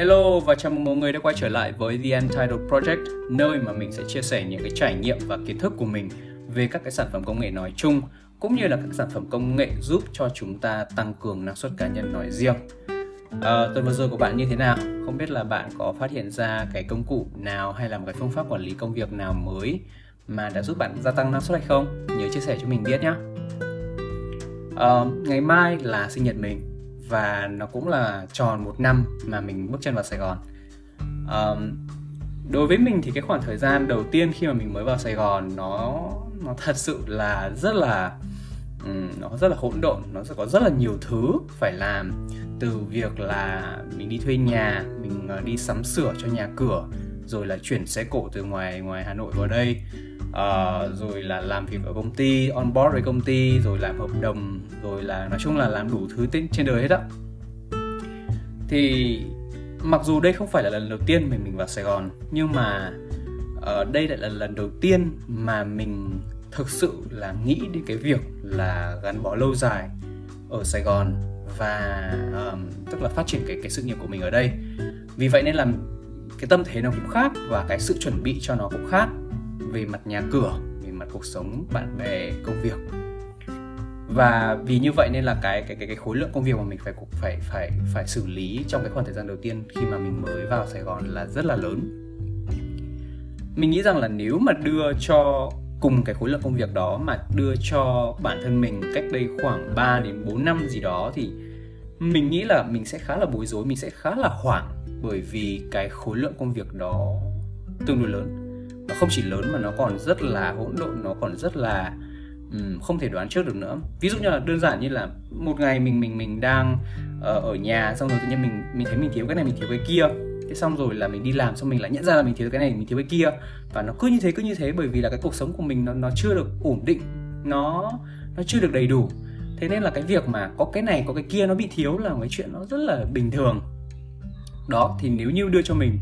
Hello và chào mừng mọi người đã quay trở lại với The Untitled Project, nơi mà mình sẽ chia sẻ những cái trải nghiệm và kiến thức của mình về các cái sản phẩm công nghệ nói chung cũng như là các sản phẩm công nghệ giúp cho chúng ta tăng cường năng suất cá nhân nói riêng. À, tuần vừa rồi của bạn như thế nào? Không biết là bạn có phát hiện ra cái công cụ nào hay là một cái phương pháp quản lý công việc nào mới mà đã giúp bạn gia tăng năng suất hay không? Nhớ chia sẻ cho mình biết nhé. À, ờ, ngày mai là sinh nhật mình và nó cũng là tròn một năm mà mình bước chân vào Sài Gòn. Um, đối với mình thì cái khoảng thời gian đầu tiên khi mà mình mới vào Sài Gòn nó nó thật sự là rất là um, nó rất là hỗn độn, nó sẽ có rất là nhiều thứ phải làm từ việc là mình đi thuê nhà, mình ờ, đi sắm sửa cho nhà cửa, rồi là chuyển xe cộ từ ngoài ngoài Hà Nội vào đây uh, rồi là làm việc ở công ty on board với công ty rồi làm hợp đồng rồi là nói chung là làm đủ thứ trên đời hết á. Thì mặc dù đây không phải là lần đầu tiên mình mình vào Sài Gòn nhưng mà ở đây lại là lần đầu tiên mà mình thực sự là nghĩ đến cái việc là gắn bó lâu dài ở Sài Gòn và um, tức là phát triển cái cái sự nghiệp của mình ở đây. Vì vậy nên là cái tâm thế nó cũng khác và cái sự chuẩn bị cho nó cũng khác về mặt nhà cửa về mặt cuộc sống bạn bè công việc. Và vì như vậy nên là cái cái cái cái khối lượng công việc mà mình phải phải phải phải xử lý trong cái khoảng thời gian đầu tiên khi mà mình mới vào Sài Gòn là rất là lớn. Mình nghĩ rằng là nếu mà đưa cho cùng cái khối lượng công việc đó mà đưa cho bản thân mình cách đây khoảng 3 đến 4 năm gì đó thì mình nghĩ là mình sẽ khá là bối rối, mình sẽ khá là hoảng bởi vì cái khối lượng công việc đó tương đối lớn nó không chỉ lớn mà nó còn rất là hỗn độn nó còn rất là um, không thể đoán trước được nữa. Ví dụ như là đơn giản như là một ngày mình mình mình đang uh, ở nhà xong rồi tự nhiên mình mình thấy mình thiếu cái này mình thiếu cái kia. Thế xong rồi là mình đi làm xong mình lại nhận ra là mình thiếu cái này mình thiếu cái kia. Và nó cứ như thế cứ như thế bởi vì là cái cuộc sống của mình nó nó chưa được ổn định nó nó chưa được đầy đủ. Thế nên là cái việc mà có cái này có cái kia nó bị thiếu là một cái chuyện nó rất là bình thường. Đó thì nếu như đưa cho mình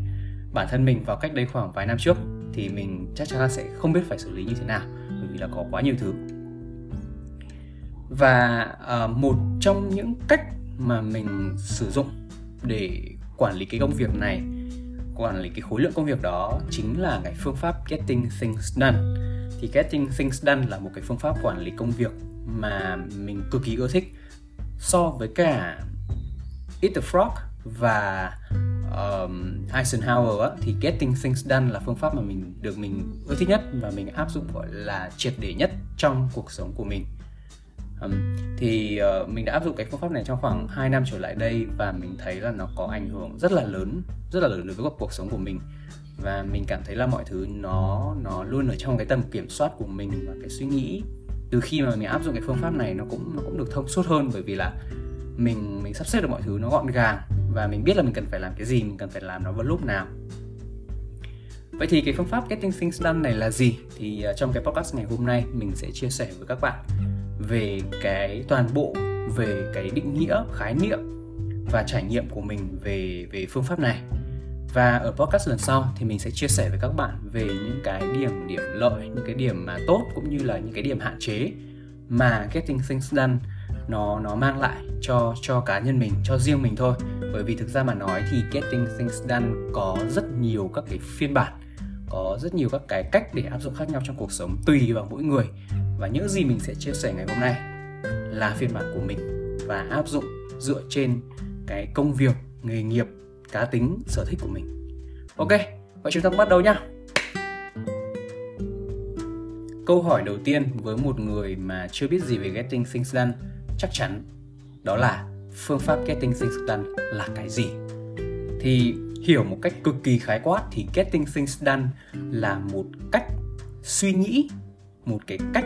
bản thân mình vào cách đây khoảng vài năm trước thì mình chắc chắn là sẽ không biết phải xử lý như thế nào bởi vì là có quá nhiều thứ. Và uh, một trong những cách mà mình sử dụng để quản lý cái công việc này quản lý cái khối lượng công việc đó chính là cái phương pháp getting things done. Thì getting things done là một cái phương pháp quản lý công việc mà mình cực kỳ ưa thích so với cả eat the frog và um, Eisenhower á, thì getting things done là phương pháp mà mình được mình ưa thích nhất và mình áp dụng gọi là triệt để nhất trong cuộc sống của mình. Um, thì uh, mình đã áp dụng cái phương pháp này trong khoảng 2 năm trở lại đây và mình thấy là nó có ảnh hưởng rất là lớn rất là lớn đối với cuộc sống của mình. Và mình cảm thấy là mọi thứ nó nó luôn ở trong cái tầm kiểm soát của mình và cái suy nghĩ. Từ khi mà mình áp dụng cái phương pháp này nó cũng nó cũng được thông suốt hơn bởi vì là mình mình sắp xếp được mọi thứ nó gọn gàng và mình biết là mình cần phải làm cái gì mình cần phải làm nó vào lúc nào Vậy thì cái phương pháp Getting Things Done này là gì? Thì ờ, trong cái podcast ngày hôm nay mình sẽ chia sẻ với các bạn về cái toàn bộ về cái định nghĩa, khái niệm và trải nghiệm của mình về về phương pháp này. Và ở podcast lần sau thì mình sẽ chia sẻ với các bạn về những cái điểm điểm lợi, những cái điểm mà tốt cũng như là những cái điểm hạn chế mà Getting Things Done nó nó mang lại cho cho cá nhân mình, cho riêng mình thôi. Bởi vì thực ra mà nói thì getting things done có rất nhiều các cái phiên bản, có rất nhiều các cái cách để áp dụng khác nhau trong cuộc sống, tùy vào mỗi người. Và những gì mình sẽ chia sẻ ngày hôm nay là phiên bản của mình và áp dụng dựa trên cái công việc, nghề nghiệp, cá tính, sở thích của mình. Ok, vậy chúng ta bắt đầu nhá. Câu hỏi đầu tiên với một người mà chưa biết gì về getting things done chắc chắn đó là phương pháp getting things done là cái gì? Thì hiểu một cách cực kỳ khái quát thì getting things done là một cách suy nghĩ một cái cách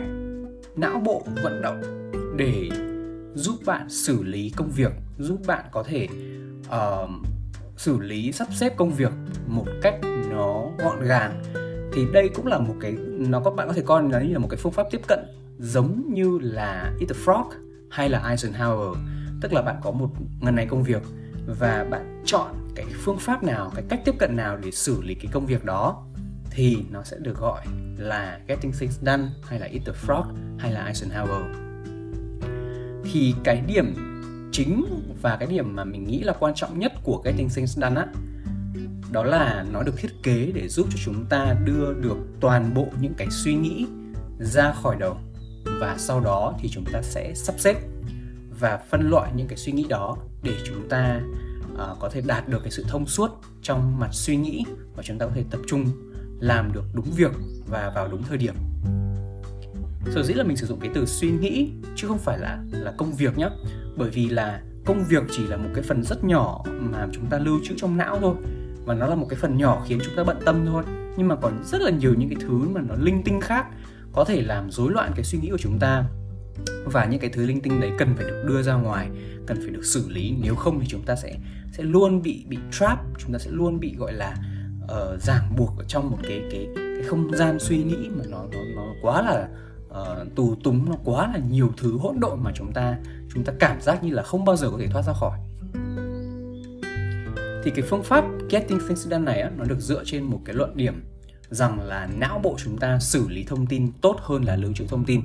não bộ vận động để giúp bạn xử lý công việc giúp bạn có thể uh, xử lý sắp xếp công việc một cách nó gọn gàng. Thì đây cũng là một cái nó các bạn có thể coi nó như là một cái phương pháp tiếp cận giống như là Eat the Frog hay là Eisenhower? Tức là bạn có một ngần này công việc và bạn chọn cái phương pháp nào, cái cách tiếp cận nào để xử lý cái công việc đó thì nó sẽ được gọi là getting things done hay là eat the frog hay là Eisenhower. Thì cái điểm chính và cái điểm mà mình nghĩ là quan trọng nhất của Getting Things Done á, đó là nó được thiết kế để giúp cho chúng ta đưa được toàn bộ những cái suy nghĩ ra khỏi đầu và sau đó thì chúng ta sẽ sắp xếp và phân loại những cái suy nghĩ đó để chúng ta uh, có thể đạt được cái sự thông suốt trong mặt suy nghĩ và chúng ta có thể tập trung làm được đúng việc và vào đúng thời điểm. Sở dĩ là mình sử dụng cái từ suy nghĩ chứ không phải là là công việc nhé bởi vì là công việc chỉ là một cái phần rất nhỏ mà chúng ta lưu trữ trong não thôi. Và nó là một cái phần nhỏ khiến chúng ta bận tâm thôi. Nhưng mà còn rất là nhiều những cái thứ mà nó linh tinh khác có thể làm rối loạn cái suy nghĩ của chúng ta. Và những cái thứ linh tinh đấy cần phải được đưa ra ngoài cần phải được xử lý. Nếu không thì chúng ta sẽ sẽ luôn bị bị trap chúng ta sẽ luôn bị gọi là uh, ràng buộc ở trong một cái cái cái không gian suy nghĩ mà nó nó nó quá là uh, tù túng nó quá là nhiều thứ hỗn độn mà chúng ta chúng ta cảm giác như là không bao giờ có thể thoát ra khỏi. Thì cái phương pháp getting things done này á, nó được dựa trên một cái luận điểm rằng là não bộ chúng ta xử lý thông tin tốt hơn là lưu trữ thông tin.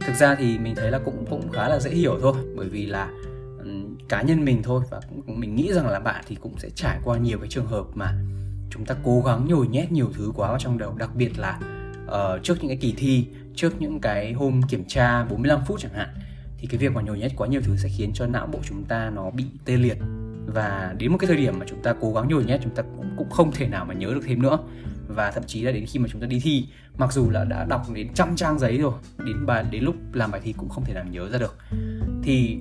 Thực ra thì mình thấy là cũng cũng khá là dễ hiểu thôi bởi vì là um, cá nhân mình thôi và cũng, mình nghĩ rằng là bạn thì cũng sẽ trải qua nhiều cái trường hợp mà chúng ta cố gắng nhồi nhét nhiều thứ quá vào trong đầu đặc biệt là uh, trước những cái kỳ thi trước những cái hôm kiểm tra 45 phút chẳng hạn thì cái việc mà nhồi nhét quá nhiều thứ sẽ khiến cho não bộ chúng ta nó bị tê liệt. Và đến một cái thời điểm mà chúng ta cố gắng nhồi nhét chúng ta cũng, cũng không thể nào mà nhớ được thêm nữa và thậm chí là đến khi mà chúng ta đi thi mặc dù là đã đọc đến trăm trang giấy rồi đến bài đến lúc làm bài thi cũng không thể nào nhớ ra được. Thì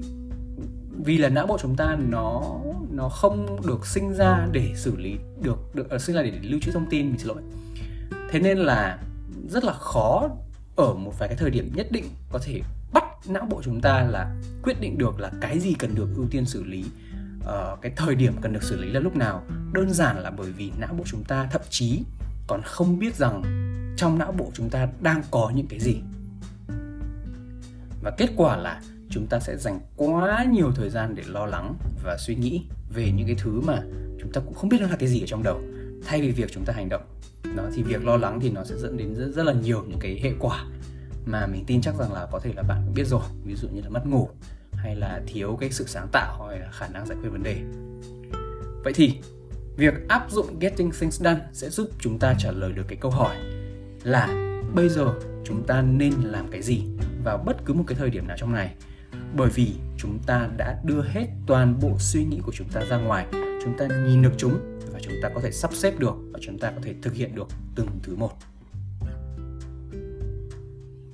vì là não bộ chúng ta nó nó không được sinh ra để xử lý được được uh, sinh ra để, để lưu trữ thông tin mình xin lỗi. Thế nên là rất là khó ở một vài cái thời điểm nhất định có thể bắt não bộ chúng ta là quyết định được là cái gì cần được ưu tiên xử lý uh, cái thời điểm cần được xử lý là lúc nào. Đơn giản là bởi vì não bộ chúng ta thậm chí còn không biết rằng trong não bộ chúng ta đang có những cái gì. Và kết quả là chúng ta sẽ dành quá nhiều thời gian để lo lắng và suy nghĩ về những cái thứ mà chúng ta cũng không biết nó là cái gì ở trong đầu. Thay vì việc chúng ta hành động đó thì việc lo lắng thì nó sẽ dẫn đến rất, rất là nhiều những cái hệ quả mà mình tin chắc rằng là có thể là bạn cũng biết rồi. Ví dụ như là mất ngủ hay là thiếu cái sự sáng tạo hay là khả năng giải quyết vấn đề. Vậy thì việc áp dụng getting things done sẽ giúp chúng ta trả lời được cái câu hỏi là bây giờ chúng ta nên làm cái gì vào bất cứ một cái thời điểm nào trong ngày? Bởi vì chúng ta đã đưa hết toàn bộ suy nghĩ của chúng ta ra ngoài chúng ta nhìn được chúng và chúng ta có thể sắp xếp được và chúng ta có thể thực hiện được từng thứ một.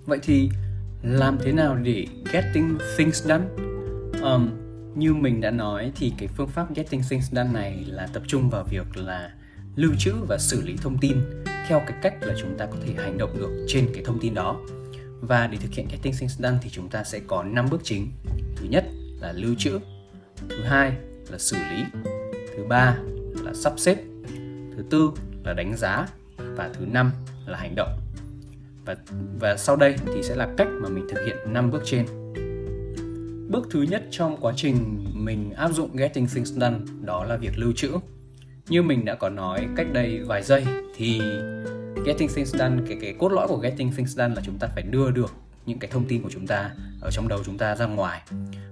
Vậy thì làm thế nào để getting things done um, như mình đã nói thì cái phương pháp getting things done này là tập trung vào việc là lưu trữ và xử lý thông tin theo cái cách là chúng ta có thể hành động được trên cái thông tin đó. Và để thực hiện getting things done thì chúng ta sẽ có 5 bước chính. Thứ nhất là lưu trữ, thứ hai là xử lý, thứ ba là sắp xếp, thứ tư là đánh giá và thứ năm là hành động. Và và sau đây thì sẽ là cách mà mình thực hiện 5 bước trên bước thứ nhất trong quá trình mình áp dụng getting things done đó là việc lưu trữ. Như mình đã có nói cách đây vài giây thì getting things done cái cái cốt lõi của getting things done là chúng ta phải đưa được những cái thông tin của chúng ta ở trong đầu chúng ta ra ngoài.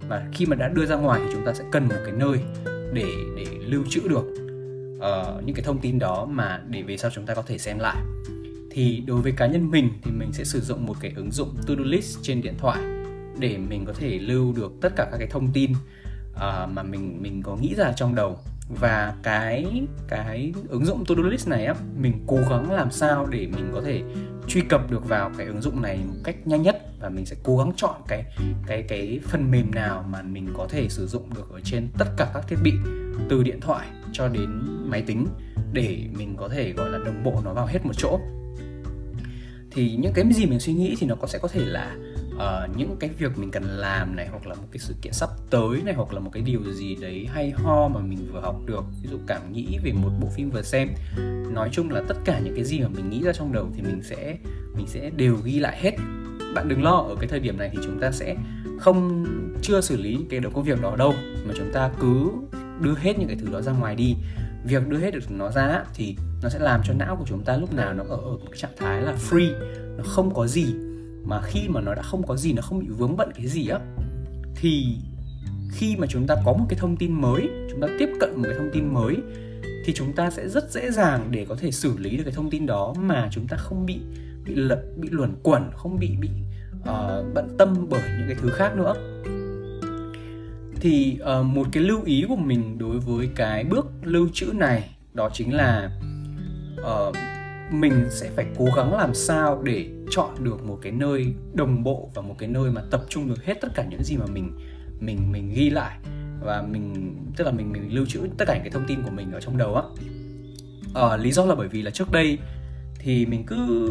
Và khi mà đã đưa ra ngoài thì chúng ta sẽ cần một cái nơi để để lưu trữ được uh, những cái thông tin đó mà để về sau chúng ta có thể xem lại. Thì đối với cá nhân mình thì mình sẽ sử dụng một cái ứng dụng to do list trên điện thoại để mình có thể lưu được tất cả các cái thông tin uh, mà mình mình có nghĩ ra trong đầu. Và cái cái ứng dụng to do list này á mình cố gắng làm sao để mình có thể truy cập được vào cái ứng dụng này một cách nhanh nhất và mình sẽ cố gắng chọn cái cái cái phần mềm nào mà mình có thể sử dụng được ở trên tất cả các thiết bị từ điện thoại cho đến máy tính để mình có thể gọi là đồng bộ nó vào hết một chỗ. Thì những cái gì mình suy nghĩ thì nó có sẽ có thể là uh, những cái việc mình cần làm này hoặc là một cái sự kiện sắp tới này hoặc là một cái điều gì đấy hay ho mà mình vừa học được ví dụ cảm nghĩ về một bộ phim vừa xem. Nói chung là tất cả những cái gì mà mình nghĩ ra trong đầu thì mình sẽ mình sẽ đều ghi lại hết. Bạn đừng lo ở cái thời điểm này thì chúng ta sẽ không chưa xử lý cái đầu công việc đó đâu mà chúng ta cứ đưa hết những cái thứ đó ra ngoài đi. Việc đưa hết được nó ra thì nó sẽ làm cho não của chúng ta lúc nào nó ở, ở một cái trạng thái là free nó không có gì mà khi mà nó đã không có gì nó không bị vướng bận cái gì á thì khi mà chúng ta có một cái thông tin mới chúng ta tiếp cận một cái thông tin mới thì chúng ta sẽ rất dễ dàng để có thể xử lý được cái thông tin đó mà chúng ta không bị bị lật bị luẩn quẩn không bị bị uh, bận tâm bởi những cái thứ khác nữa. Thì uh, một cái lưu ý của mình đối với cái bước lưu trữ này đó chính là uh, mình sẽ phải cố gắng làm sao để chọn được một cái nơi đồng bộ và một cái nơi mà tập trung được hết tất cả những gì mà mình mình mình ghi lại và mình tức là mình mình lưu trữ tất cả những cái thông tin của mình ở trong đầu á. À, lý do là bởi vì là trước đây thì mình cứ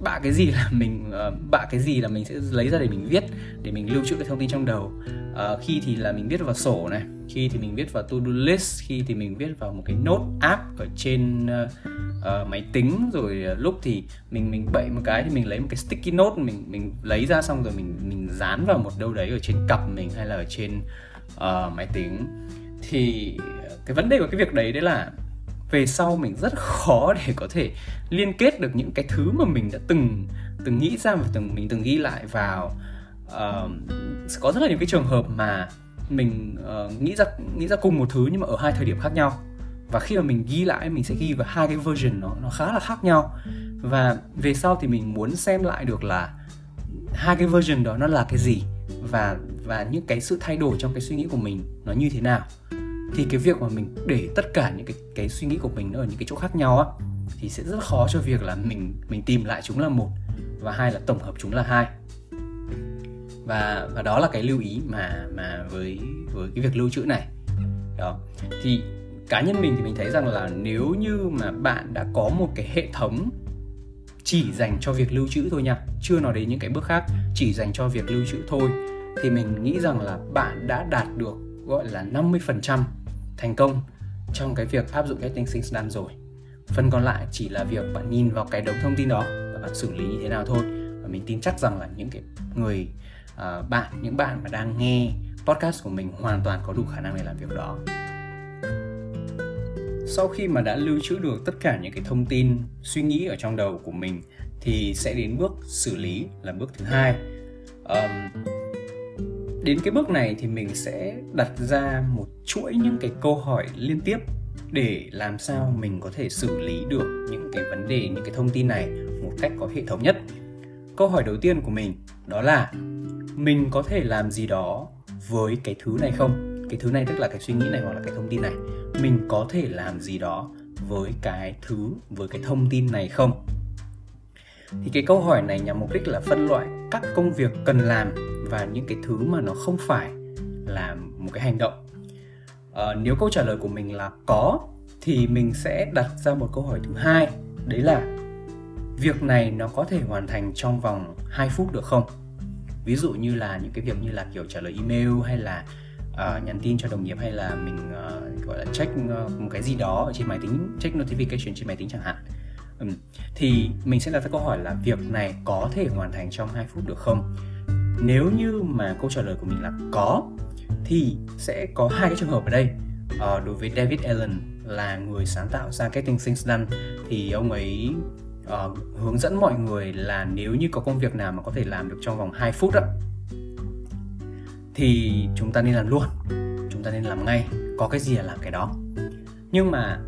bạ cái gì là mình uh, bạ cái gì là mình sẽ lấy ra để mình viết để mình lưu trữ cái thông tin trong đầu. Uh, khi thì là mình viết vào sổ này khi thì mình viết vào to do list khi thì mình viết vào một cái nốt app ở trên uh, uh, máy tính. Rồi uh, lúc thì mình mình bậy một cái thì mình lấy một cái sticky note mình mình lấy ra xong rồi mình mình dán vào một đâu đấy ở trên cặp mình hay là ở trên uh, máy tính. Thì cái vấn đề của cái việc đấy đấy là về sau mình rất khó để có thể liên kết được những cái thứ mà mình đã từng từng nghĩ ra và từng mình từng ghi lại vào. Uh, có rất là nhiều cái trường hợp mà mình uh, nghĩ ra nghĩ ra cùng một thứ nhưng mà ở hai thời điểm khác nhau. Và khi mà mình ghi lại mình sẽ ghi vào hai cái version nó nó khá là khác nhau. Và về sau thì mình muốn xem lại được là hai cái version đó nó là cái gì và và những cái sự thay đổi trong cái suy nghĩ của mình nó như thế nào thì cái việc mà mình để tất cả những cái cái suy nghĩ của mình ở những cái chỗ khác nhau á, thì sẽ rất khó cho việc là mình mình tìm lại chúng là một và hai là tổng hợp chúng là hai. Và và đó là cái lưu ý mà mà với với cái việc lưu trữ này. Đó. Thì cá nhân mình thì mình thấy rằng là nếu như mà bạn đã có một cái hệ thống chỉ dành cho việc lưu trữ thôi nha, chưa nói đến những cái bước khác, chỉ dành cho việc lưu trữ thôi, thì mình nghĩ rằng là bạn đã đạt được gọi là 50% thành công trong cái việc áp dụng Getting Things Done rồi. Phần còn lại chỉ là việc bạn nhìn vào cái đống thông tin đó và bạn xử lý như thế nào thôi. Và mình tin chắc rằng là những cái người uh, bạn những bạn mà đang nghe podcast của mình hoàn toàn có đủ khả năng để làm việc đó. Sau khi mà đã lưu trữ được tất cả những cái thông tin suy nghĩ ở trong đầu của mình thì sẽ đến bước xử lý là bước thứ hai. Um, đến cái bước này thì mình sẽ đặt ra một chuỗi những cái câu hỏi liên tiếp để làm sao mình có thể xử lý được những cái vấn đề, những cái thông tin này một cách có hệ thống nhất. Câu hỏi đầu tiên của mình đó là, mình có thể làm gì đó với cái thứ này không? Cái thứ này tức là cái suy nghĩ này hoặc là cái thông tin này. Mình có thể làm gì đó với cái thứ, với cái thông tin này không? Thì cái câu hỏi này nhằm mục đích là phân loại các công việc cần làm và những cái thứ mà nó không phải là một cái hành động. À, nếu câu trả lời của mình là có thì mình sẽ đặt ra một câu hỏi thứ hai đấy là việc này nó có thể hoàn thành trong vòng 2 phút được không? Ví dụ như là những cái việc như là kiểu trả lời email hay là uh, nhắn tin cho đồng nghiệp hay là mình uh, gọi là check uh, một cái gì đó ở trên máy tính check notification trên máy tính chẳng hạn ừ. thì mình sẽ đặt ra câu hỏi là việc này có thể hoàn thành trong 2 phút được không? Nếu như mà câu trả lời của mình là có thì sẽ có hai cái trường hợp ở đây. À, đối với David Allen là người sáng tạo ra Getting Things Done thì ông ấy uh, hướng dẫn mọi người là nếu như có công việc nào mà có thể làm được trong vòng 2 phút đó, thì chúng ta nên làm luôn. Chúng ta nên làm ngay có cái gì là làm cái đó. Nhưng mà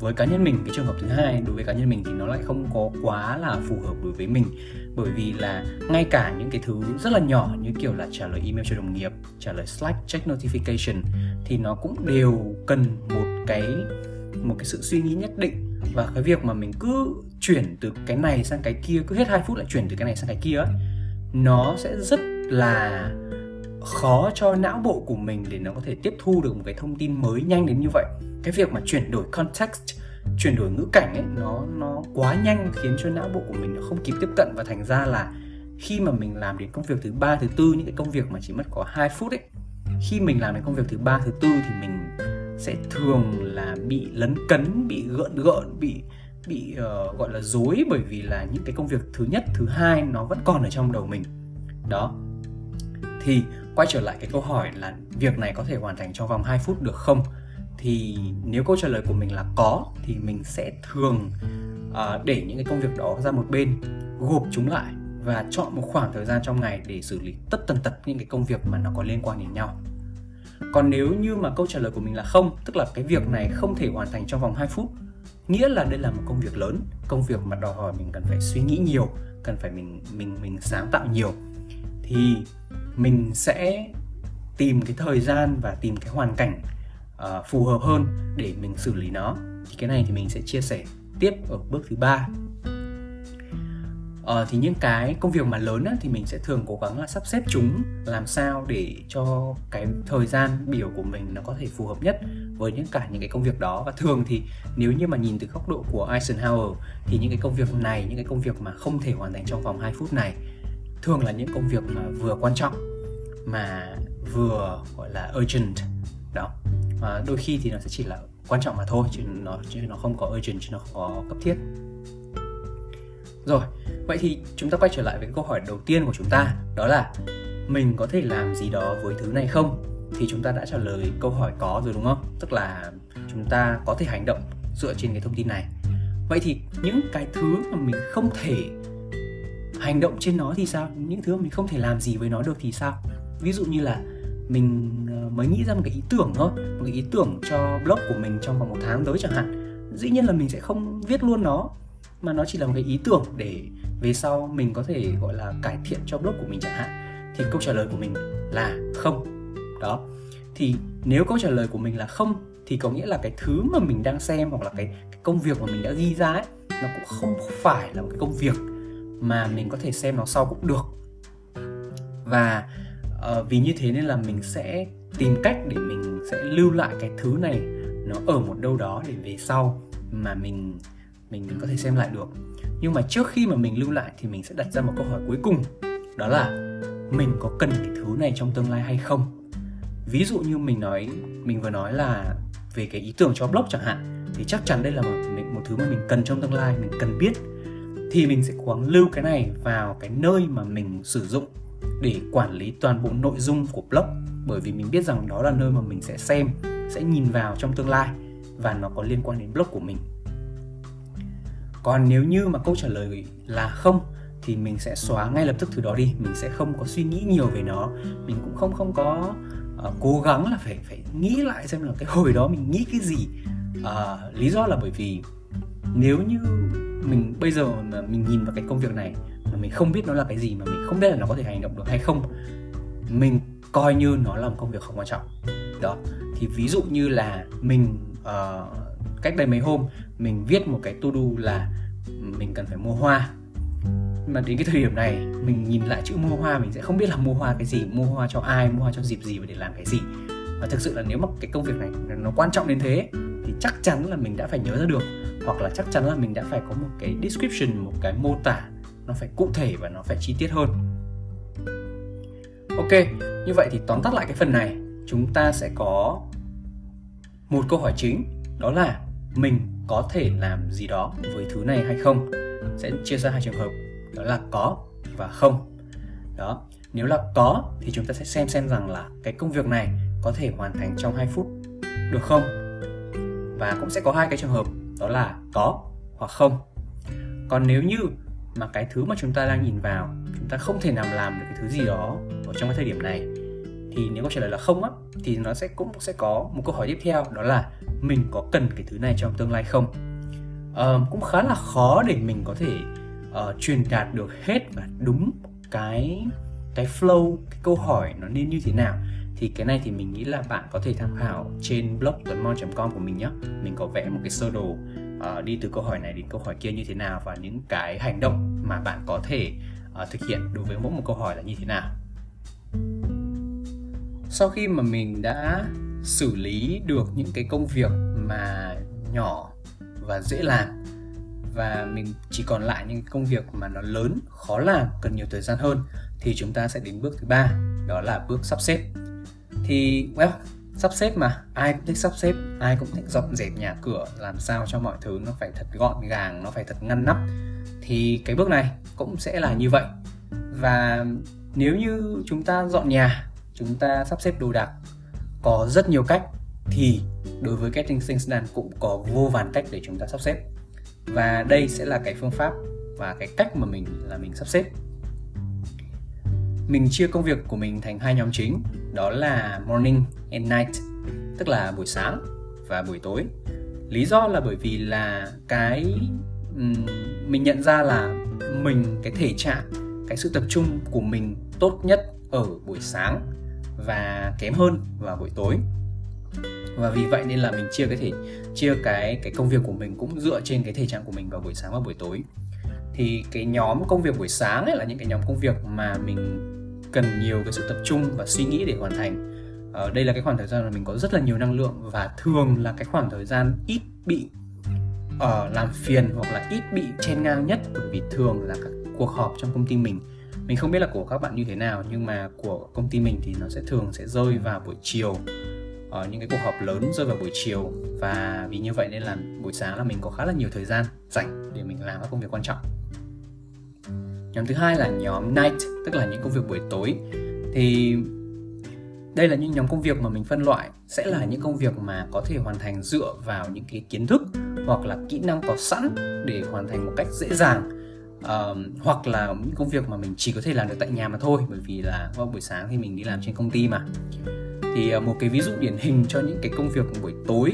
với cá nhân mình cái trường hợp thứ hai đối với cá nhân mình thì nó lại không có quá là phù hợp đối với mình. Bởi vì là ngay cả những cái thứ rất là nhỏ như kiểu là trả lời email cho đồng nghiệp trả lời slack check notification thì nó cũng đều cần một cái một cái sự suy nghĩ nhất định. Và cái việc mà mình cứ chuyển từ cái này sang cái kia cứ hết 2 phút lại chuyển từ cái này sang cái kia ấy, nó sẽ rất là khó cho não bộ của mình để nó có thể tiếp thu được một cái thông tin mới nhanh đến như vậy. Cái việc mà chuyển đổi context chuyển đổi ngữ cảnh ấy nó nó quá nhanh khiến cho não bộ của mình nó không kịp tiếp cận và thành ra là khi mà mình làm đến công việc thứ ba thứ tư những cái công việc mà chỉ mất có 2 phút ấy khi mình làm đến công việc thứ ba thứ tư thì mình sẽ thường là bị lấn cấn bị gợn gợn bị bị uh, gọi là dối bởi vì là những cái công việc thứ nhất thứ hai nó vẫn còn ở trong đầu mình. Đó. Thì quay trở lại cái câu hỏi là việc này có thể hoàn thành trong vòng 2 phút được không? Thì nếu câu trả lời của mình là có thì mình sẽ thường uh, để những cái công việc đó ra một bên gộp chúng lại và chọn một khoảng thời gian trong ngày để xử lý tất tần tật những cái công việc mà nó có liên quan đến nhau. Còn nếu như mà câu trả lời của mình là không tức là cái việc này không thể hoàn thành trong vòng 2 phút nghĩa là đây là một công việc lớn công việc mà đòi hỏi mình cần phải suy nghĩ nhiều cần phải mình mình mình sáng tạo nhiều thì mình sẽ tìm cái thời gian và tìm cái hoàn cảnh uh, phù hợp hơn để mình xử lý nó. Thì cái này thì mình sẽ chia sẻ tiếp ở bước thứ ba. Uh, thì những cái công việc mà lớn á, thì mình sẽ thường cố gắng là sắp xếp chúng làm sao để cho cái thời gian biểu của mình nó có thể phù hợp nhất với những cả những cái công việc đó. Và thường thì nếu như mà nhìn từ góc độ của Eisenhower thì những cái công việc này những cái công việc mà không thể hoàn thành trong vòng 2 phút này thường là những công việc mà vừa quan trọng, mà vừa, gọi là, urgent, đó. Và đôi khi thì nó sẽ chỉ là quan trọng mà thôi, chứ nó chứ nó không có urgent, chứ nó không có cấp thiết. Rồi, vậy thì chúng ta quay trở lại với câu hỏi đầu tiên của chúng ta, đó là mình có thể làm gì đó với thứ này không? Thì chúng ta đã trả lời câu hỏi có rồi đúng không? Tức là chúng ta có thể hành động dựa trên cái thông tin này. Vậy thì những cái thứ mà mình không thể hành động trên nó thì sao? Những thứ mà mình không thể làm gì với nó được thì sao? Ví dụ như là mình ờ, mới nghĩ ra một cái ý tưởng thôi một cái ý tưởng cho blog của mình trong vòng một tháng tới chẳng hạn. Dĩ nhiên là mình sẽ không viết luôn nó mà nó chỉ là một cái ý tưởng để về sau mình có thể gọi là cải thiện cho blog của mình chẳng hạn. Thì câu trả lời của mình là không. Đó. Thì nếu câu trả lời của mình là không thì có nghĩa là cái thứ mà mình đang xem hoặc là cái, cái công việc mà mình đã ghi ra ấy nó cũng không phải là một cái công việc mà mình có thể xem nó sau cũng được. Và uh, vì như thế nên là mình sẽ tìm cách để mình sẽ lưu lại cái thứ này nó ở một đâu đó để về sau mà mình mình mình có thể xem lại được. Nhưng mà trước khi mà mình lưu lại thì mình sẽ đặt ra một câu hỏi cuối cùng đó là mình có cần cái thứ này trong tương lai hay không? Ví dụ như mình nói mình vừa nói là về cái ý tưởng cho blog chẳng hạn thì chắc chắn đây là một, một thứ mà mình cần trong tương lai mình cần biết thì mình sẽ cố gắng lưu cái này vào cái nơi mà mình sử dụng để quản lý toàn bộ nội dung của blog. Bởi vì mình biết rằng đó là nơi mà mình sẽ xem sẽ nhìn vào trong tương lai và nó có liên quan đến blog của mình. Còn nếu như mà câu trả lời là không thì mình sẽ xóa ngay lập tức thứ đó đi. Mình sẽ không có suy nghĩ nhiều về nó. Mình cũng không không có uh, cố gắng là phải phải nghĩ lại xem là cái hồi đó mình nghĩ cái gì. Uh, lý do là bởi vì nếu như Ừ. mình bây giờ mà mình nhìn vào cái công việc này mà mình không biết nó là cái gì mà mình không biết là nó có thể hành động được hay không mình coi như nó là một công việc không quan trọng. Đó. Thì ví dụ như là mình uh, cách đây mấy hôm mình viết một cái to do là mình cần phải mua hoa. Mà đến cái thời điểm này mình nhìn lại chữ mua hoa mình sẽ không biết là mua hoa cái gì mua hoa cho ai mua hoa cho dịp gì và để làm cái gì và thực sự là nếu mà cái công việc này nó quan trọng đến thế, thì chắc chắn là mình đã phải nhớ ra được. Hoặc là chắc chắn là mình đã phải có một cái description, một cái mô tả nó phải cụ thể và nó phải chi tiết hơn. Ok, như vậy thì tóm tắt lại cái phần này, chúng ta sẽ có một câu hỏi chính, đó là mình có thể làm gì đó với thứ này hay không? Sẽ chia ra hai trường hợp, đó là có và không. Đó, nếu là có thì chúng ta sẽ xem xem rằng là cái công việc này có thể hoàn thành trong 2 phút được không? Và cũng sẽ có hai cái trường hợp đó là có hoặc không. Còn nếu như mà cái thứ mà chúng ta đang nhìn vào chúng ta không thể nào làm được cái thứ gì đó ở trong cái thời điểm này thì nếu câu trả lời là không á thì nó sẽ cũng sẽ có một câu hỏi tiếp theo đó là mình có cần cái thứ này trong tương lai không? À, cũng khá là khó để mình có thể uh, truyền đạt được hết và đúng cái cái flow cái câu hỏi nó nên như thế nào thì cái này thì mình nghĩ là bạn có thể tham khảo trên blog tuấn.com của mình nhé mình có vẽ một cái sơ đồ uh, đi từ câu hỏi này đến câu hỏi kia như thế nào và những cái hành động mà bạn có thể uh, thực hiện đối với mỗi một câu hỏi là như thế nào. Sau khi mà mình đã xử lý được những cái công việc mà nhỏ và dễ làm và mình chỉ còn lại những công việc mà nó lớn khó làm cần nhiều thời gian hơn thì chúng ta sẽ đến bước thứ ba đó là bước sắp xếp thì, well, sắp xếp mà. Ai cũng thích sắp xếp, ai cũng thích dọn dẹp nhà cửa, làm sao cho mọi thứ nó phải thật gọn gàng, nó phải thật ngăn nắp. Thì cái bước này cũng sẽ là như vậy. Và nếu như chúng ta dọn nhà, chúng ta sắp xếp đồ đạc có rất nhiều cách, thì đối với Getting Things Done cũng có vô vàn cách để chúng ta sắp xếp. Và đây sẽ là cái phương pháp và cái cách mà mình, là mình sắp xếp mình chia công việc của mình thành hai nhóm chính, đó là morning and night, tức là buổi sáng và buổi tối. Lý do là bởi vì là cái mình nhận ra là mình, cái thể trạng, cái sự tập trung của mình tốt nhất ở buổi sáng và kém hơn vào buổi tối. Và vì vậy nên là mình chia cái thể, chia cái cái công việc của mình cũng dựa trên cái thể trạng của mình vào buổi sáng và buổi tối. Thì cái nhóm công việc buổi sáng ấy là những cái nhóm công việc mà mình cần nhiều cái sự tập trung và suy nghĩ để hoàn thành. Ờ, đây là cái khoảng thời gian mà mình có rất là nhiều năng lượng và thường là cái khoảng thời gian ít bị uh, làm phiền hoặc là ít bị chen ngang nhất bởi vì thường là các cuộc họp trong công ty mình. Mình không biết là của các bạn như thế nào nhưng mà của công ty mình thì nó sẽ thường sẽ rơi vào buổi chiều. Ở những cái cuộc họp lớn rơi vào buổi chiều. Và vì như vậy nên là buổi sáng là mình có khá là nhiều thời gian rảnh để mình làm các công việc quan trọng nhóm thứ hai là nhóm night tức là những công việc buổi tối. Thì đây là những nhóm công việc mà mình phân loại. Sẽ là những công việc mà có thể hoàn thành dựa vào những cái kiến thức hoặc là kỹ năng có sẵn để hoàn thành một cách dễ dàng. Uh, hoặc là những công việc mà mình chỉ có thể làm được tại nhà mà thôi bởi vì là vào buổi sáng thì mình đi làm trên công ty mà. Thì uh, một cái ví dụ điển hình cho những cái công việc buổi tối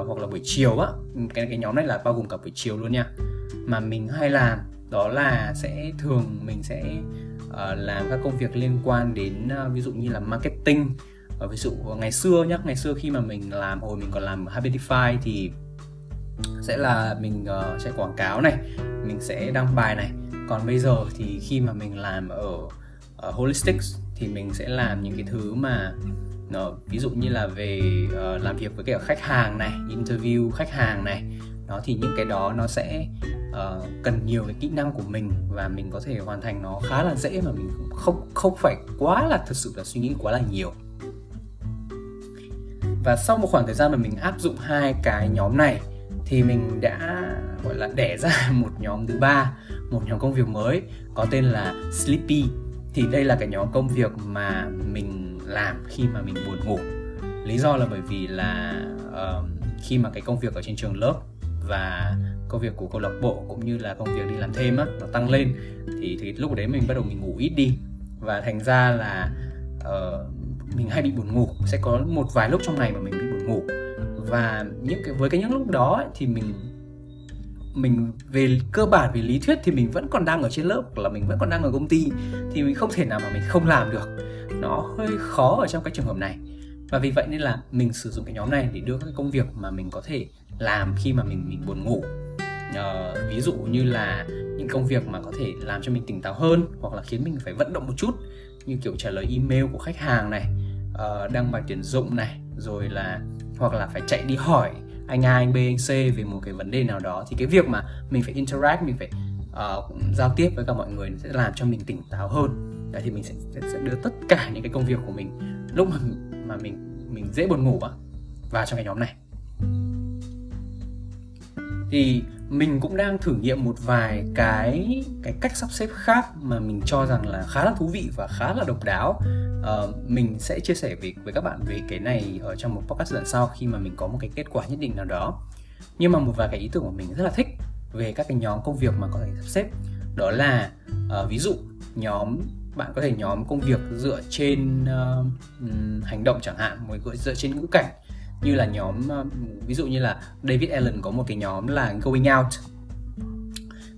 uh, hoặc là buổi chiều á. Ừ, cái cái nhóm này là bao gồm cả buổi chiều luôn nha. Mà mình hay làm đó là sẽ thường mình sẽ uh, làm các công việc liên quan đến uh, ví dụ như là marketing. Uh, ví dụ ngày xưa nhá ngày xưa khi mà mình làm hồi mình còn làm Habitify thì sẽ là mình uh, chạy quảng cáo này mình sẽ đăng bài này. Còn bây giờ thì khi mà mình làm ở, ở holistics thì mình sẽ làm những cái thứ mà nó ví dụ như là về uh, làm việc với cái khách hàng này interview khách hàng này đó thì những cái đó nó sẽ uh, cần nhiều cái kỹ năng của mình và mình có thể hoàn thành nó khá là dễ mà mình không không phải quá là thực sự là suy nghĩ quá là nhiều. Và sau một khoảng thời gian mà mình áp dụng hai cái nhóm này thì mình đã gọi là đẻ ra một nhóm thứ ba một nhóm công việc mới có tên là sleepy. Thì đây là cái nhóm công việc mà mình làm khi mà mình buồn ngủ. Lý do là bởi vì là uh, khi mà cái công việc ở trên trường lớp và công việc của câu lạc bộ cũng như là công việc đi làm thêm á nó tăng lên thì thì lúc đấy mình bắt đầu mình ngủ ít đi. Và thành ra là uh, mình hay bị buồn ngủ. Sẽ có một vài lúc trong ngày mà mình bị buồn ngủ. Và những cái với cái những lúc đó ấy, thì mình mình về cơ bản về lý thuyết thì mình vẫn còn đang ở trên lớp là mình vẫn còn đang ở công ty thì mình không thể nào mà mình không làm được nó hơi khó ở trong cái trường hợp này và vì vậy nên là mình sử dụng cái nhóm này để đưa các công việc mà mình có thể làm khi mà mình mình buồn ngủ uh, ví dụ như là những công việc mà có thể làm cho mình tỉnh táo hơn hoặc là khiến mình phải vận động một chút như kiểu trả lời email của khách hàng này uh, đăng bài tuyển dụng này rồi là hoặc là phải chạy đi hỏi anh A, anh B, anh C về một cái vấn đề nào đó thì cái việc mà mình phải interact, mình phải uh, giao tiếp với cả mọi người sẽ làm cho mình tỉnh táo hơn. Đấy thì mình sẽ, sẽ đưa tất cả những cái công việc của mình lúc mà mà mình mình dễ buồn ngủ á vào trong cái nhóm này. Thì mình cũng đang thử nghiệm một vài cái cái cách sắp xếp khác mà mình cho rằng là khá là thú vị và khá là độc đáo. Uh, mình sẽ chia sẻ với với các bạn về cái này ở trong một podcast lần sau khi mà mình có một cái kết quả nhất định nào đó. Nhưng mà một vài cái ý tưởng của mình rất là thích về các cái nhóm công việc mà có thể sắp xếp. Đó là uh, ví dụ nhóm bạn có thể nhóm công việc dựa trên uh, hành động chẳng hạn một dựa trên ngữ cảnh. Như là nhóm uh, ví dụ như là David Allen có một cái nhóm là going out.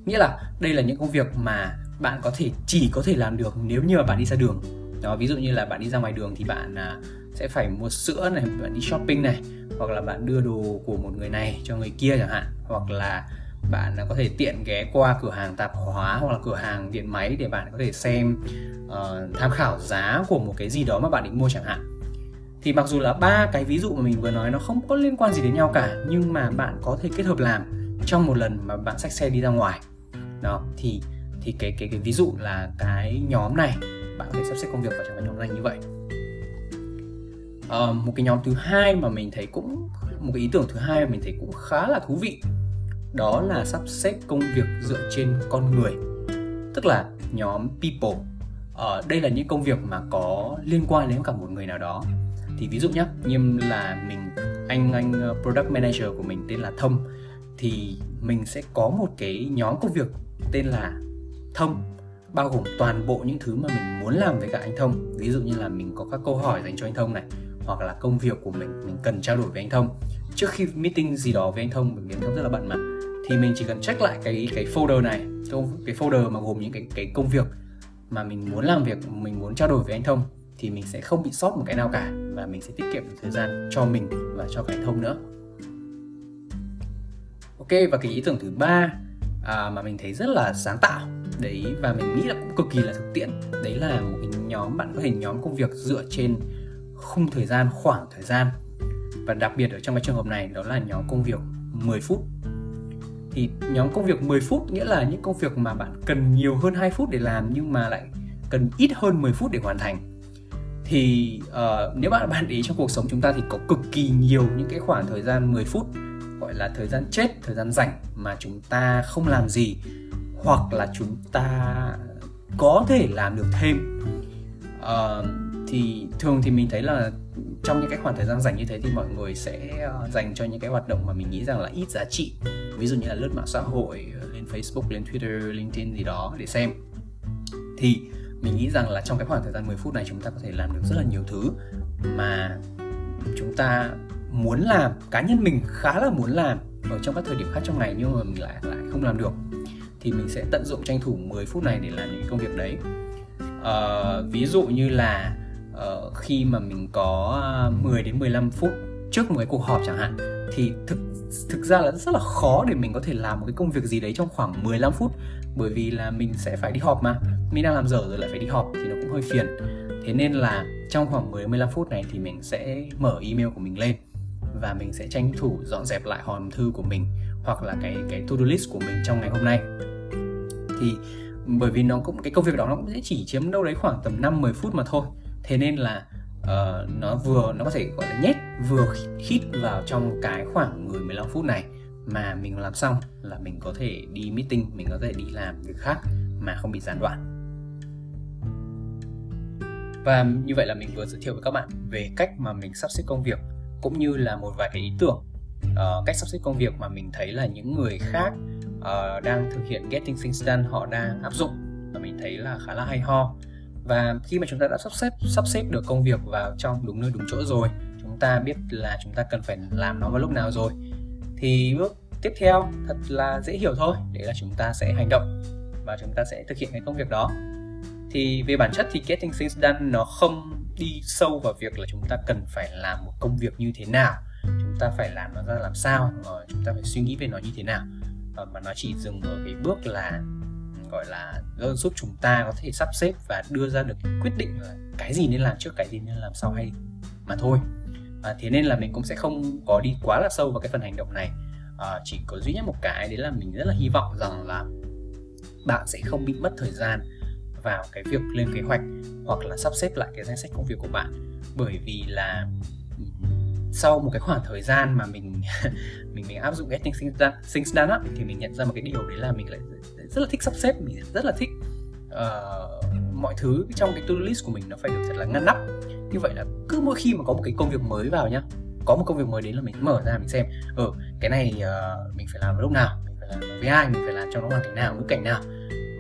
Nghĩa là đây là những công việc mà bạn có thể chỉ có thể làm được nếu như mà bạn đi ra đường. Đó ví dụ như là bạn đi ra ngoài đường thì bạn uh, sẽ phải mua sữa này bạn đi shopping này hoặc là bạn đưa đồ của một người này cho người kia chẳng hạn hoặc là bạn có thể tiện ghé qua cửa hàng tạp hóa hoặc là cửa hàng điện máy để bạn có thể xem uh, tham khảo giá của một cái gì đó mà bạn định mua chẳng hạn. Thì mặc dù là ba cái ví dụ mà mình vừa nói nó không có liên quan gì đến nhau cả nhưng mà bạn có thể kết hợp làm trong một lần mà bạn xách xe đi ra ngoài. Đó thì thì cái cái cái ví dụ là cái nhóm này bạn có thể sắp xếp công việc vào trong cái nhóm này như vậy. Uh, một cái nhóm thứ hai mà mình thấy cũng một cái ý tưởng thứ hai mà mình thấy cũng khá là thú vị đó là sắp xếp công việc dựa trên con người tức là nhóm people. Uh, đây là những công việc mà có liên quan đến cả một người nào đó. Thì ví dụ nhé như là mình anh anh ờ, product manager của mình tên là thông thì mình sẽ có một cái nhóm công việc tên là thông bao gồm toàn bộ những thứ mà mình muốn làm với cả anh thông ví dụ như là mình có các câu hỏi dành cho anh thông này hoặc là công việc của mình mình cần trao đổi với anh thông trước khi meeting gì đó với anh thông bởi vì anh thông rất là bận mà thì mình chỉ cần check lại cái cái folder này. Cái folder mà gồm những cái cái công việc mà mình muốn làm việc mình muốn trao đổi với anh thông thì mình sẽ không bị sót một cái nào cả. Và mình sẽ tiết kiệm được thời gian cho mình và cho cái thông nữa. Ok và cái ý tưởng thứ ba à, mà mình thấy rất là sáng tạo đấy và mình nghĩ là cũng cực kỳ là thực tiễn đấy là một cái nhóm bạn có thể nhóm công việc dựa trên khung thời gian khoảng thời gian. Và đặc biệt ở trong cái trường hợp này đó là nhóm công việc 10 phút thì nhóm công việc 10 phút nghĩa là những công việc mà bạn cần nhiều hơn 2 phút để làm nhưng mà lại cần ít hơn 10 phút để hoàn thành. Thì uh, nếu bạn bạn ý trong cuộc sống chúng ta thì có cực kỳ nhiều những cái khoảng thời gian 10 phút gọi là thời gian chết thời gian rảnh mà chúng ta không làm gì hoặc là chúng ta có thể làm được thêm. Uh, thì thường thì mình thấy là trong những cái khoảng thời gian dành như thế thì mọi người sẽ uh, dành cho những cái hoạt động mà mình nghĩ rằng là ít giá trị ví dụ như là lướt mạng xã hội lên Facebook lên Twitter LinkedIn gì đó để xem. Thì mình nghĩ rằng là trong cái khoảng thời gian 10 phút này chúng ta có thể làm được rất là nhiều thứ mà chúng ta muốn làm cá nhân mình khá là muốn làm ở trong các thời điểm khác trong ngày nhưng mà mình lại lại không làm được. Thì mình sẽ tận dụng tranh thủ 10 phút này để làm những công việc đấy. Uh, ví dụ như là uh, khi mà mình có 10 đến 15 phút trước một cái cuộc họp chẳng hạn thì thực thực ra là rất là khó để mình có thể làm một cái công việc gì đấy trong khoảng 15 phút. Bởi vì là mình sẽ phải đi họp mà. Mình đang làm dở rồi lại phải đi họp thì nó cũng hơi phiền. Thế nên là trong khoảng 10 15 phút này thì mình sẽ mở email của mình lên và mình sẽ tranh thủ dọn dẹp lại hòm thư của mình hoặc là cái cái to do list của mình trong ngày hôm nay. Thì bởi vì nó cũng, cái công việc đó nó cũng sẽ chỉ chiếm đâu đấy khoảng tầm 5 10 phút mà thôi. Thế nên là uh, nó vừa nó có thể gọi là nhét vừa khít vào trong cái khoảng 10 15 phút này mà mình làm xong là mình có thể đi meeting mình có thể đi làm việc khác mà không bị gián đoạn. Và như vậy là mình vừa giới thiệu với các bạn về cách mà mình sắp xếp công việc cũng như là một vài cái ý tưởng. Uh, cách sắp xếp công việc mà mình thấy là những người khác uh, đang thực hiện getting things done họ đang áp dụng và mình thấy là khá là hay ho và khi mà chúng ta đã sắp xếp sắp xếp được công việc vào trong đúng nơi đúng chỗ rồi, chúng ta biết là chúng ta cần phải làm nó vào lúc nào rồi, thì bước tiếp theo thật là dễ hiểu thôi, đấy là chúng ta sẽ hành động và chúng ta sẽ thực hiện cái công việc đó. Thì về bản chất thì getting things done nó không đi sâu vào việc là chúng ta cần phải làm một công việc như thế nào, chúng ta phải làm nó ra làm sao ờ, chúng ta phải suy nghĩ về nó như thế nào ờ, mà nó chỉ dừng ở cái bước là gọi là giúp chúng ta có thể sắp xếp và đưa ra được quyết định là cái gì nên làm trước cái gì nên làm sau hay mà thôi. À, thế nên là mình cũng sẽ không có đi quá là sâu vào cái phần hành động này. À, chỉ có duy nhất một cái đấy là mình rất là hy vọng rằng là bạn sẽ không bị mất thời gian vào cái việc lên kế hoạch hoặc là sắp xếp lại cái danh sách công việc của bạn. Bởi vì là sau một cái khoảng thời gian mà mình mình mình áp dụng getting things done, things done á, thì mình nhận ra một cái điều đấy là mình lại rất là thích sắp xếp mình rất là thích uh, mọi thứ trong cái to do list của mình nó phải được thật là ngăn nắp. Như vậy là cứ mỗi khi mà có một cái công việc mới vào nhá có một công việc mới đến là mình mở ra mình xem ở ừ, cái này uh, mình phải làm vào lúc nào mình phải làm với ai mình phải làm trong nó hoàn cảnh nào ngữ cảnh nào.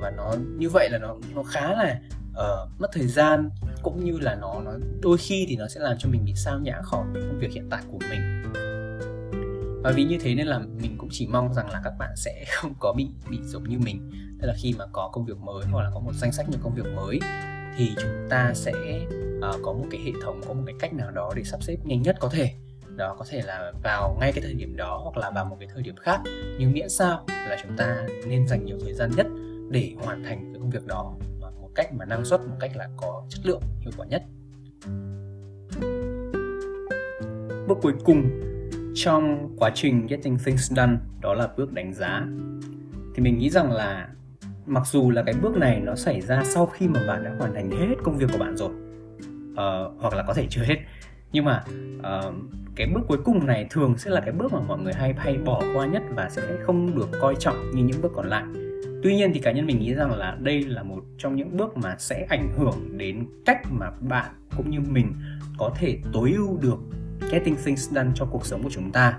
Và nó như vậy là nó nó khá là uh, mất thời gian cũng như là nó nó đôi khi thì nó sẽ làm cho mình bị sao nhãng khỏi công việc hiện tại của mình và vì như thế nên là mình cũng chỉ mong rằng là các bạn sẽ không có bị bị giống như mình. Tức là khi mà có công việc mới hoặc là có một danh sách những công việc mới thì chúng ta sẽ uh, có một cái hệ thống có một cái cách nào đó để sắp xếp nhanh nhất có thể. Đó có thể là vào ngay cái thời điểm đó hoặc là vào một cái thời điểm khác. Nhưng miễn sao là chúng ta nên dành nhiều thời gian nhất để hoàn thành cái công việc đó một cách mà năng suất một cách là có chất lượng hiệu quả nhất. Bước cuối cùng trong quá trình getting things done đó là bước đánh giá. Thì mình nghĩ rằng là mặc dù là cái bước này nó xảy ra sau khi mà bạn đã hoàn thành hết công việc của bạn rồi uh, hoặc là có thể chưa hết nhưng mà uh, cái bước cuối cùng này thường sẽ là cái bước mà mọi người hay hay bỏ qua nhất và sẽ không được coi trọng như những bước còn lại. Tuy nhiên thì cá nhân mình nghĩ rằng là đây là một trong những bước mà sẽ ảnh hưởng đến cách mà bạn cũng như mình có thể tối ưu được getting things done cho cuộc sống của chúng ta.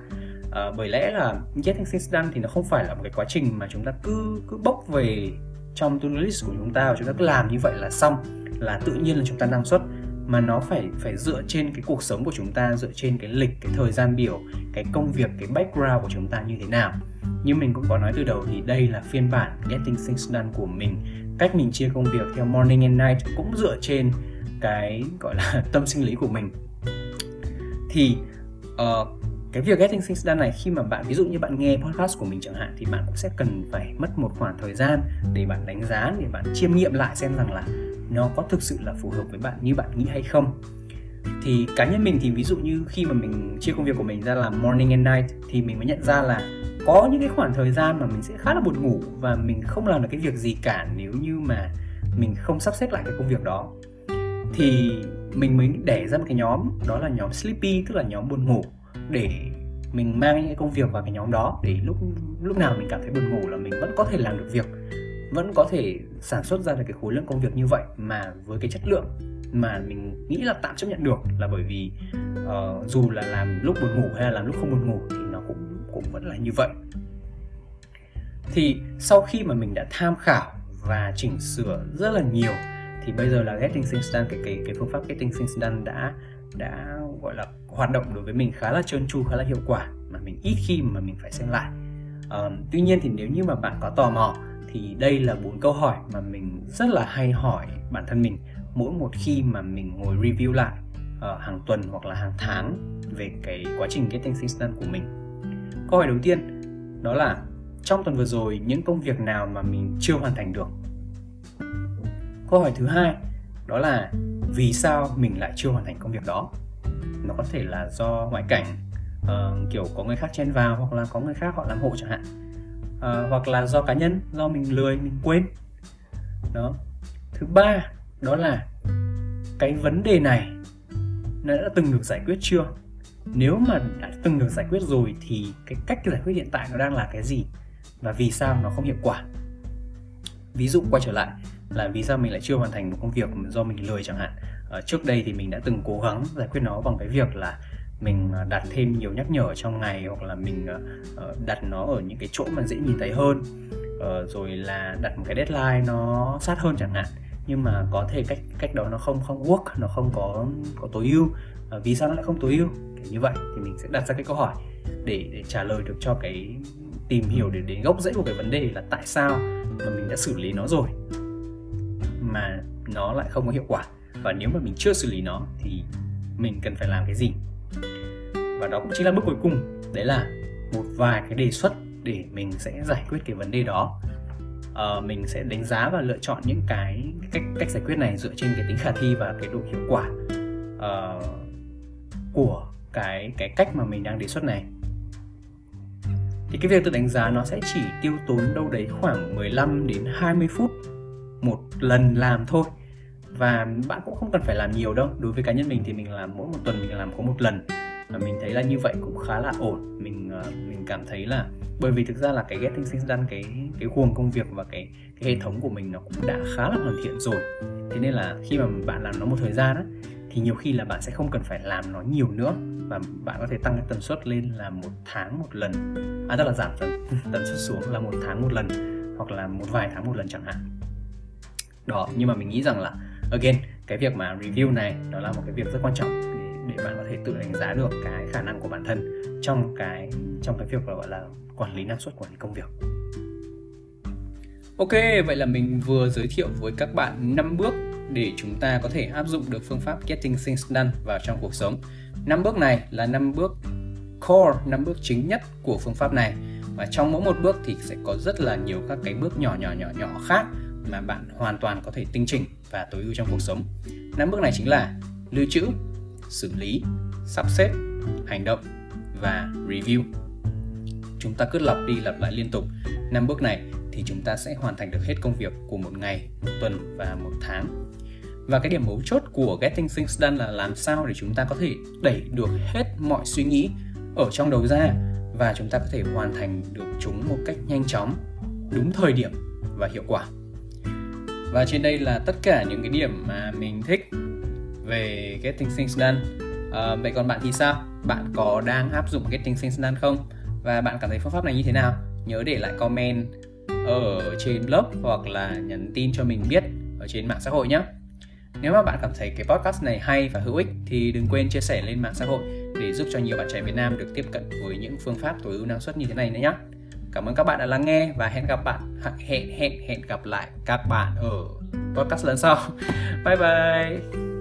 À, bởi lẽ là getting things done thì nó không phải là một cái quá trình mà chúng ta cứ cứ bốc về trong to-do list của chúng ta và chúng ta cứ làm như vậy là xong là tự nhiên là chúng ta năng suất. Mà nó phải phải dựa trên cái cuộc sống của chúng ta dựa trên cái lịch cái thời gian biểu cái công việc cái background của chúng ta như thế nào. Như mình cũng có nói từ đầu thì đây là phiên bản getting things done của mình. Cách mình chia công việc theo morning and night cũng dựa trên cái gọi là tâm sinh lý của mình thì uh, cái việc getting things done này khi mà bạn ví dụ như bạn nghe podcast của mình chẳng hạn thì bạn cũng sẽ cần phải mất một khoảng thời gian để bạn đánh giá để bạn chiêm nghiệm lại xem rằng là nó có thực sự là phù hợp với bạn như bạn nghĩ hay không. Thì cá nhân mình thì ví dụ như khi mà mình chia công việc của mình ra làm morning and night thì mình mới nhận ra là có những cái khoảng thời gian mà mình sẽ khá là buồn ngủ và mình không làm được cái việc gì cả nếu như mà mình không sắp xếp lại cái công việc đó. Thì mình mới đẻ ra một cái nhóm đó là nhóm sleepy tức là nhóm buồn ngủ để mình mang những cái công việc vào cái nhóm đó để lúc lúc nào mình cảm thấy buồn ngủ là mình vẫn có thể làm được việc vẫn có thể sản xuất ra được cái khối lượng công việc như vậy mà với cái chất lượng mà mình nghĩ là tạm chấp nhận được là bởi vì uh, dù là làm lúc buồn ngủ hay là làm lúc không buồn ngủ thì nó cũng cũng vẫn là như vậy. Thì sau khi mà mình đã tham khảo và chỉnh sửa rất là nhiều thì bây giờ là Getting Things Done cái cái cái phương pháp Getting Things Done đã đã gọi là hoạt động đối với mình khá là trơn tru khá là hiệu quả mà mình ít khi mà mình phải xem lại. Um, tuy nhiên thì nếu như mà bạn có tò mò thì đây là bốn câu hỏi mà mình rất là hay hỏi bản thân mình mỗi một khi mà mình ngồi review lại uh, hàng tuần hoặc là hàng tháng về cái quá trình getting things done của mình. Câu hỏi đầu tiên đó là trong tuần vừa rồi những công việc nào mà mình chưa hoàn thành được? Câu hỏi thứ hai đó là vì sao mình lại chưa hoàn thành công việc đó? Nó có thể là do ngoại cảnh uh, kiểu có người khác chen vào hoặc là có người khác họ làm hộ chẳng hạn. Uh, hoặc là do cá nhân do mình lười mình quên. Đó. Thứ ba đó là cái vấn đề này nó đã từng được giải quyết chưa? Nếu mà đã từng được giải quyết rồi thì cái cách giải quyết hiện tại nó đang là cái gì? Và vì sao nó không hiệu quả? Ví dụ quay trở lại là vì sao mình lại chưa hoàn thành một công việc do mình lười chẳng hạn. Ở trước đây thì mình đã từng cố gắng giải quyết nó bằng cái việc là mình ờ, đặt thêm nhiều nhắc nhở trong ngày hoặc là mình ờ, đặt nó ở những cái chỗ mà dễ nhìn thấy hơn. Rồi là đặt một cái deadline nó sát hơn chẳng hạn. Nhưng mà có thể cách cách đó nó không không work, nó không có có tối ưu. Vì sao nó lại không tối ưu? Kiểu như vậy thì mình sẽ đặt ra cái câu hỏi để để trả lời được cho cái tìm hiểu, để đến gốc rễ của cái vấn đề là tại sao mà mình đã xử lý nó rồi mà nó lại không có hiệu quả. Và nếu mà mình chưa xử lý nó thì mình cần phải làm cái gì? Và đó cũng chính là bước cuối cùng. Đấy là một vài cái đề xuất để mình sẽ giải quyết cái vấn đề đó. À, mình sẽ đánh giá và lựa chọn những cái cách cách giải quyết này dựa trên cái tính khả thi và cái độ hiệu quả uh, của cái cái cách mà mình đang đề xuất này. Thì cái việc tự đánh giá nó sẽ chỉ tiêu tốn đâu đấy khoảng 15 đến 20 phút lần làm thôi. Và bạn cũng không cần phải làm nhiều đâu. Đối với cá nhân mình thì mình làm mỗi một tuần mình làm có một lần. Và mình thấy là như vậy cũng khá là ổn. Mình ờ, mình cảm thấy là bởi vì thực ra là cái getting things done cái cái guồng công việc và cái cái hệ thống của mình nó cũng đã khá là hoàn thiện rồi. Thế nên là khi mà bạn làm nó một thời gian á thì nhiều khi là bạn sẽ không cần phải làm nó nhiều nữa. Và bạn có thể tăng cái tần suất lên là một tháng một lần. À tức là giảm tần, tần suất xuống là một tháng một lần hoặc là một vài tháng một lần chẳng hạn đó nhưng mà mình nghĩ rằng là again cái việc mà review này đó là một cái việc rất quan trọng để, để bạn có thể tự đánh giá được cái khả năng của bản thân trong cái trong cái việc gọi là quản lý năng suất quản lý công việc Ok, vậy là mình vừa giới thiệu với các bạn 5 bước để chúng ta có thể áp dụng được phương pháp Getting Things Done vào trong cuộc sống. 5 bước này là 5 bước core, 5 bước chính nhất của phương pháp này. Và trong mỗi một bước thì sẽ có rất là nhiều các cái bước nhỏ nhỏ nhỏ nhỏ khác mà bạn hoàn toàn có thể tinh chỉnh và tối ưu trong cuộc sống. Năm bước này chính là lưu trữ, xử lý, sắp xếp, hành động và review. Chúng ta cứ lặp đi lặp lại liên tục. Năm bước này thì chúng ta sẽ hoàn thành được hết công việc của một ngày, một tuần và một tháng. Và cái điểm mấu chốt của Getting Things Done là làm sao để chúng ta có thể đẩy được hết mọi suy nghĩ ở trong đầu ra và chúng ta có thể hoàn thành được chúng một cách nhanh chóng, đúng thời điểm và hiệu quả. Và trên đây là tất cả những cái điểm mà mình thích về Getting Things Done. À, vậy còn bạn thì sao? Bạn có đang áp dụng Getting Things Done không? Và bạn cảm thấy phương pháp này như thế nào? Nhớ để lại comment ở trên blog hoặc là nhắn tin cho mình biết ở trên mạng xã hội nhé. Nếu mà bạn cảm thấy cái podcast này hay và hữu ích thì đừng quên chia sẻ lên mạng xã hội để giúp cho nhiều bạn trẻ Việt Nam được tiếp cận với những phương pháp tối ưu năng suất như thế này nữa nhé. Cảm ơn các bạn đã lắng nghe và hẹn gặp bạn hẹn hẹn hẹn gặp lại các bạn ở podcast lần sau. Bye bye.